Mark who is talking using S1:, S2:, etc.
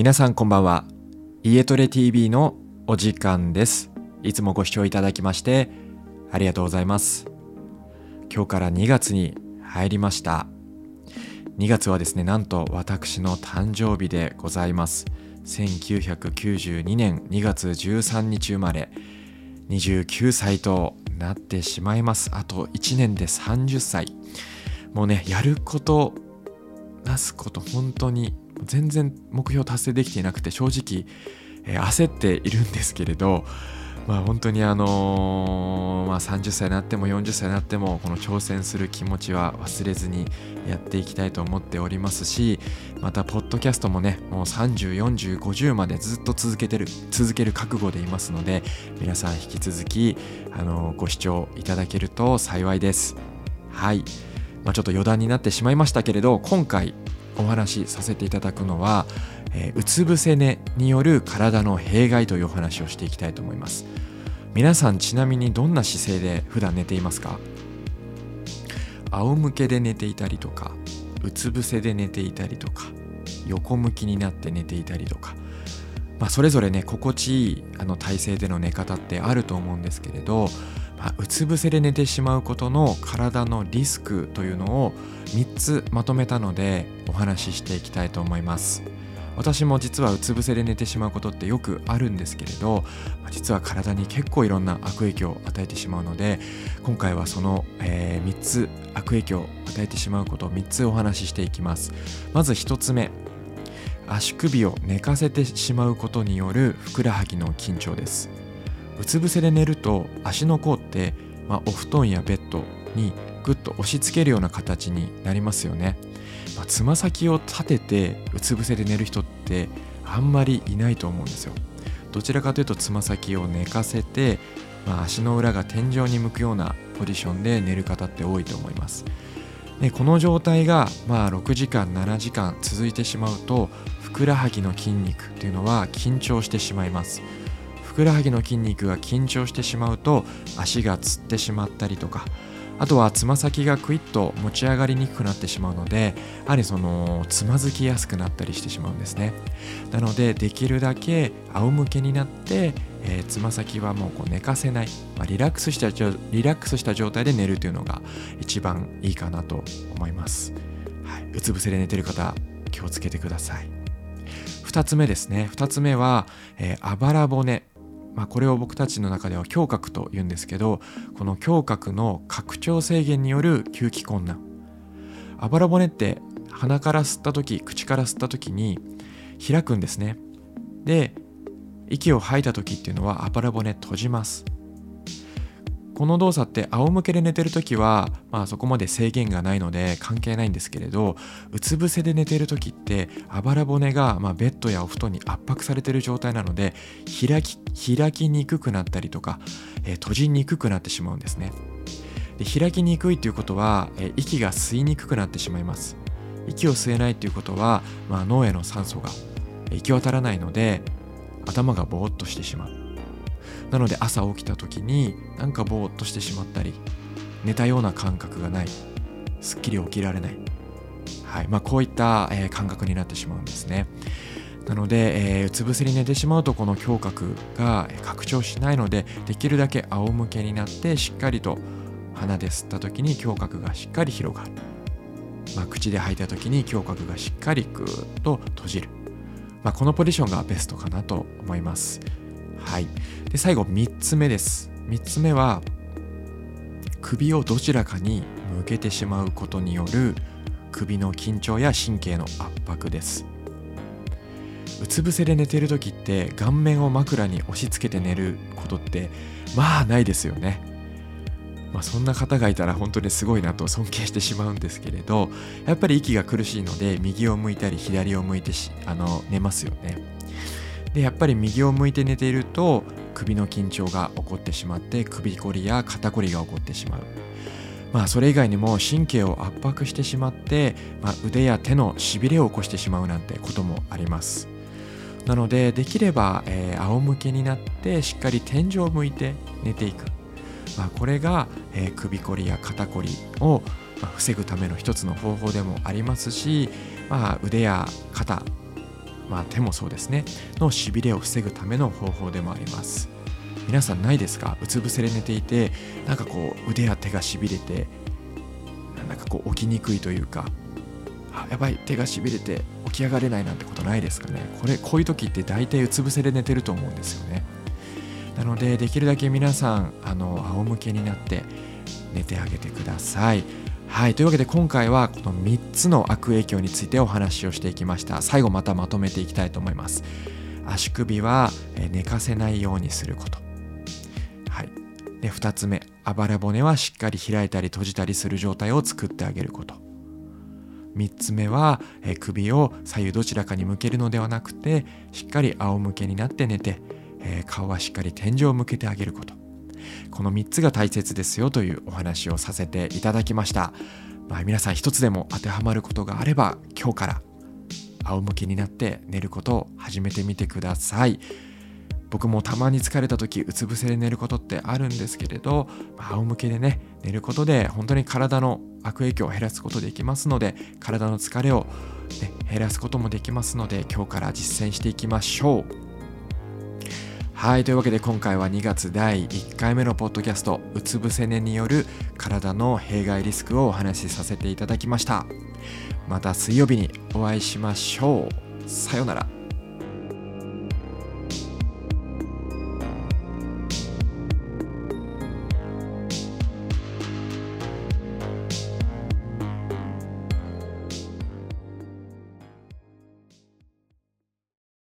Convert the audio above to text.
S1: 皆さんこんばんは。家トレ TV のお時間です。いつもご視聴いただきましてありがとうございます。今日から2月に入りました。2月はですねなんと私の誕生日でございます。1992年2月13日生まれ。29歳となってしまいます。あと1年で30歳。もうねやることなすこと本当に全然目標達成できていなくて正直、えー、焦っているんですけれどまあ本当にあの、まあ、30歳になっても40歳になってもこの挑戦する気持ちは忘れずにやっていきたいと思っておりますしまたポッドキャストもねもう304050までずっと続けてる続ける覚悟でいますので皆さん引き続き、あの、ご視聴いただけると幸いです。はい、まあ、ちょっと余談になってしまいましたけれど今回お話しさせていただくのは、えー、うつ伏せ寝による体の弊害というお話をしていきたいと思います。皆さんちなみにどんな姿勢で普段寝ていますか？仰向けで寝ていたりとかうつ伏せで寝ていたりとか横向きになって寝ていたりとか、まあ、それぞれね心地いいあの体勢での寝方ってあると思うんですけれどまあ、うつ伏せで寝てしまうことの体のリスクというのを3つまとめたのでお話ししていきたいと思います。私も実はうつ伏せで寝てしまうことってよくあるんですけれど実は体に結構いろんな悪影響を与えてしまうので今回はその、えー、3つ悪影響を与えてしまうことを3つお話ししていきます。まず1つ目足首を寝かせてしまうことによるふくらはぎの緊張です。うつ伏せで寝ると足の甲って、まあ、お布団やベッドにぐっと押し付けるような形になりますよね。まあ、つま先を立ててうつ伏せで寝る人ってあんまりいないと思うんですよ。どちらかというとつま先を寝かせて、まあ、足の裏が天井に向くようなポジションで寝る方って多いと思います。でこの状態がまあ6時間7時間続いてしまうとふくらはぎの筋肉っていうのは緊張してしまいます。ふくらはぎの筋肉が緊張してしまうと足がつってしまったりとかあとはつま先がクイッと持ち上がりにくくなってしまうのでやはりそのつまずきやすくなったりしてしまうんですね。なのでできるだけ仰向けになってえー、つま先はもうこう寝かせない、まあ、リラックスしたリラックスした状態で寝るというのが一番いいかなと思います、はい、うつ伏せで寝てる方気をつけてください。2つ目ですね。2つ目は、えー、あばら骨。まあ、これを僕たちの中では胸郭と言うんですけどこの胸郭の拡張制限による吸気困難。あばら骨って鼻から吸った時口から吸った時に開くんですね。で息を吐いた時っていうのはあばら骨閉じます。この動作って仰向けで寝てる時は、まあ、そこまで制限がないので関係ないんですけれどうつ伏せで寝てる時ってあばら骨が、まあ、ベッドやお布団に圧迫されてる状態なので開き開きにくくなったりとか、えー、閉じにくくなってしまうんですね。で開きにくいということは、えー、息が吸いにくくなってしまいます。息を吸えないということは、まあ、脳への酸素が行き渡らないので頭がぼーっとしてしまう。なので朝起きた時になんかぼーっとしてしまったり寝たような感覚がない。すっきり起きられない、はい。まあ、こういった、えー、感覚になってしまうんですね。なので、えー、うつ伏せに寝てしまうとこの胸郭が拡張しないのでできるだけ仰向けになってしっかりと鼻で吸った時に胸郭がしっかり広がる、まあ、口で吐いた時に胸郭がしっかりぐーっと閉じる、まあ、このポジションがベストかなと思います。はい。で最後3つ目です。3つ目は首をどちらかに向けてしまうことによる首の緊張や神経の圧迫です。うつ伏せで寝てる時って顔面を枕に押し付けて寝ることってまあないですよね。まあ、そんな方がいたら本当にすごいなと 尊敬してしまうんですけれどやっぱり息が苦しいので右を向いたり左を向いてしあの寝ますよね。でやっぱり右を向いて寝ていると首の緊張が起こってしまって首こりや肩こりが起こってしまう。まあそれ以外にも神経を圧迫してしまって、まあ、腕や手のしびれを起こしてしまうなんてこともあります。なのでできれば、えー、仰向けになってしっかり天井を向いて寝ていく、まあ、これが、えー、首こりや肩こりを、まあ、防ぐための一つの方法でもありますし、まあ、腕や肩まあ、手もそうですね。のしびれを防ぐための方法でもあります。皆さんないですか？うつ伏せで寝ていてなんかこう腕や手がしびれてなんかこう起きにくいというか。あやばい手がしびれて起き上がれないなんてことないですかね。これこういう時って大体うつ伏せで寝てると思うんですよね。なのでできるだけ皆さんあの仰向けになって寝てあげてください。はいというわけで今回はこの3つの悪影響についてお話をしていきました。最後またまとめていきたいと思います。足首は寝かせないようにすること。はい。で2つ目。あばら骨はしっかり開いたり閉じたりする状態を作ってあげること。3つ目は、首を左右どちらかに向けるのではなくてしっかり仰向けになって寝て、顔はしっかり天井を向けてあげること。この3つが大切ですよというお話をさせていただきました、まあ、皆さん一つでも当てはまることがあれば今日から仰向けになって寝ることを始めてみてください。僕もたまに疲れた時うつ伏せで寝ることってあるんですけれど、まあ、仰向けでね寝ることで本当に体の悪影響を減らすことできますので体の疲れを、ね、減らすこともできますので今日から実践していきましょう。はいというわけで今回は2月第1回目のポッドキャストうつ伏せ寝による体の弊害リスクをお話しさせていただきました。また水曜日にお会いしましょう。さようなら。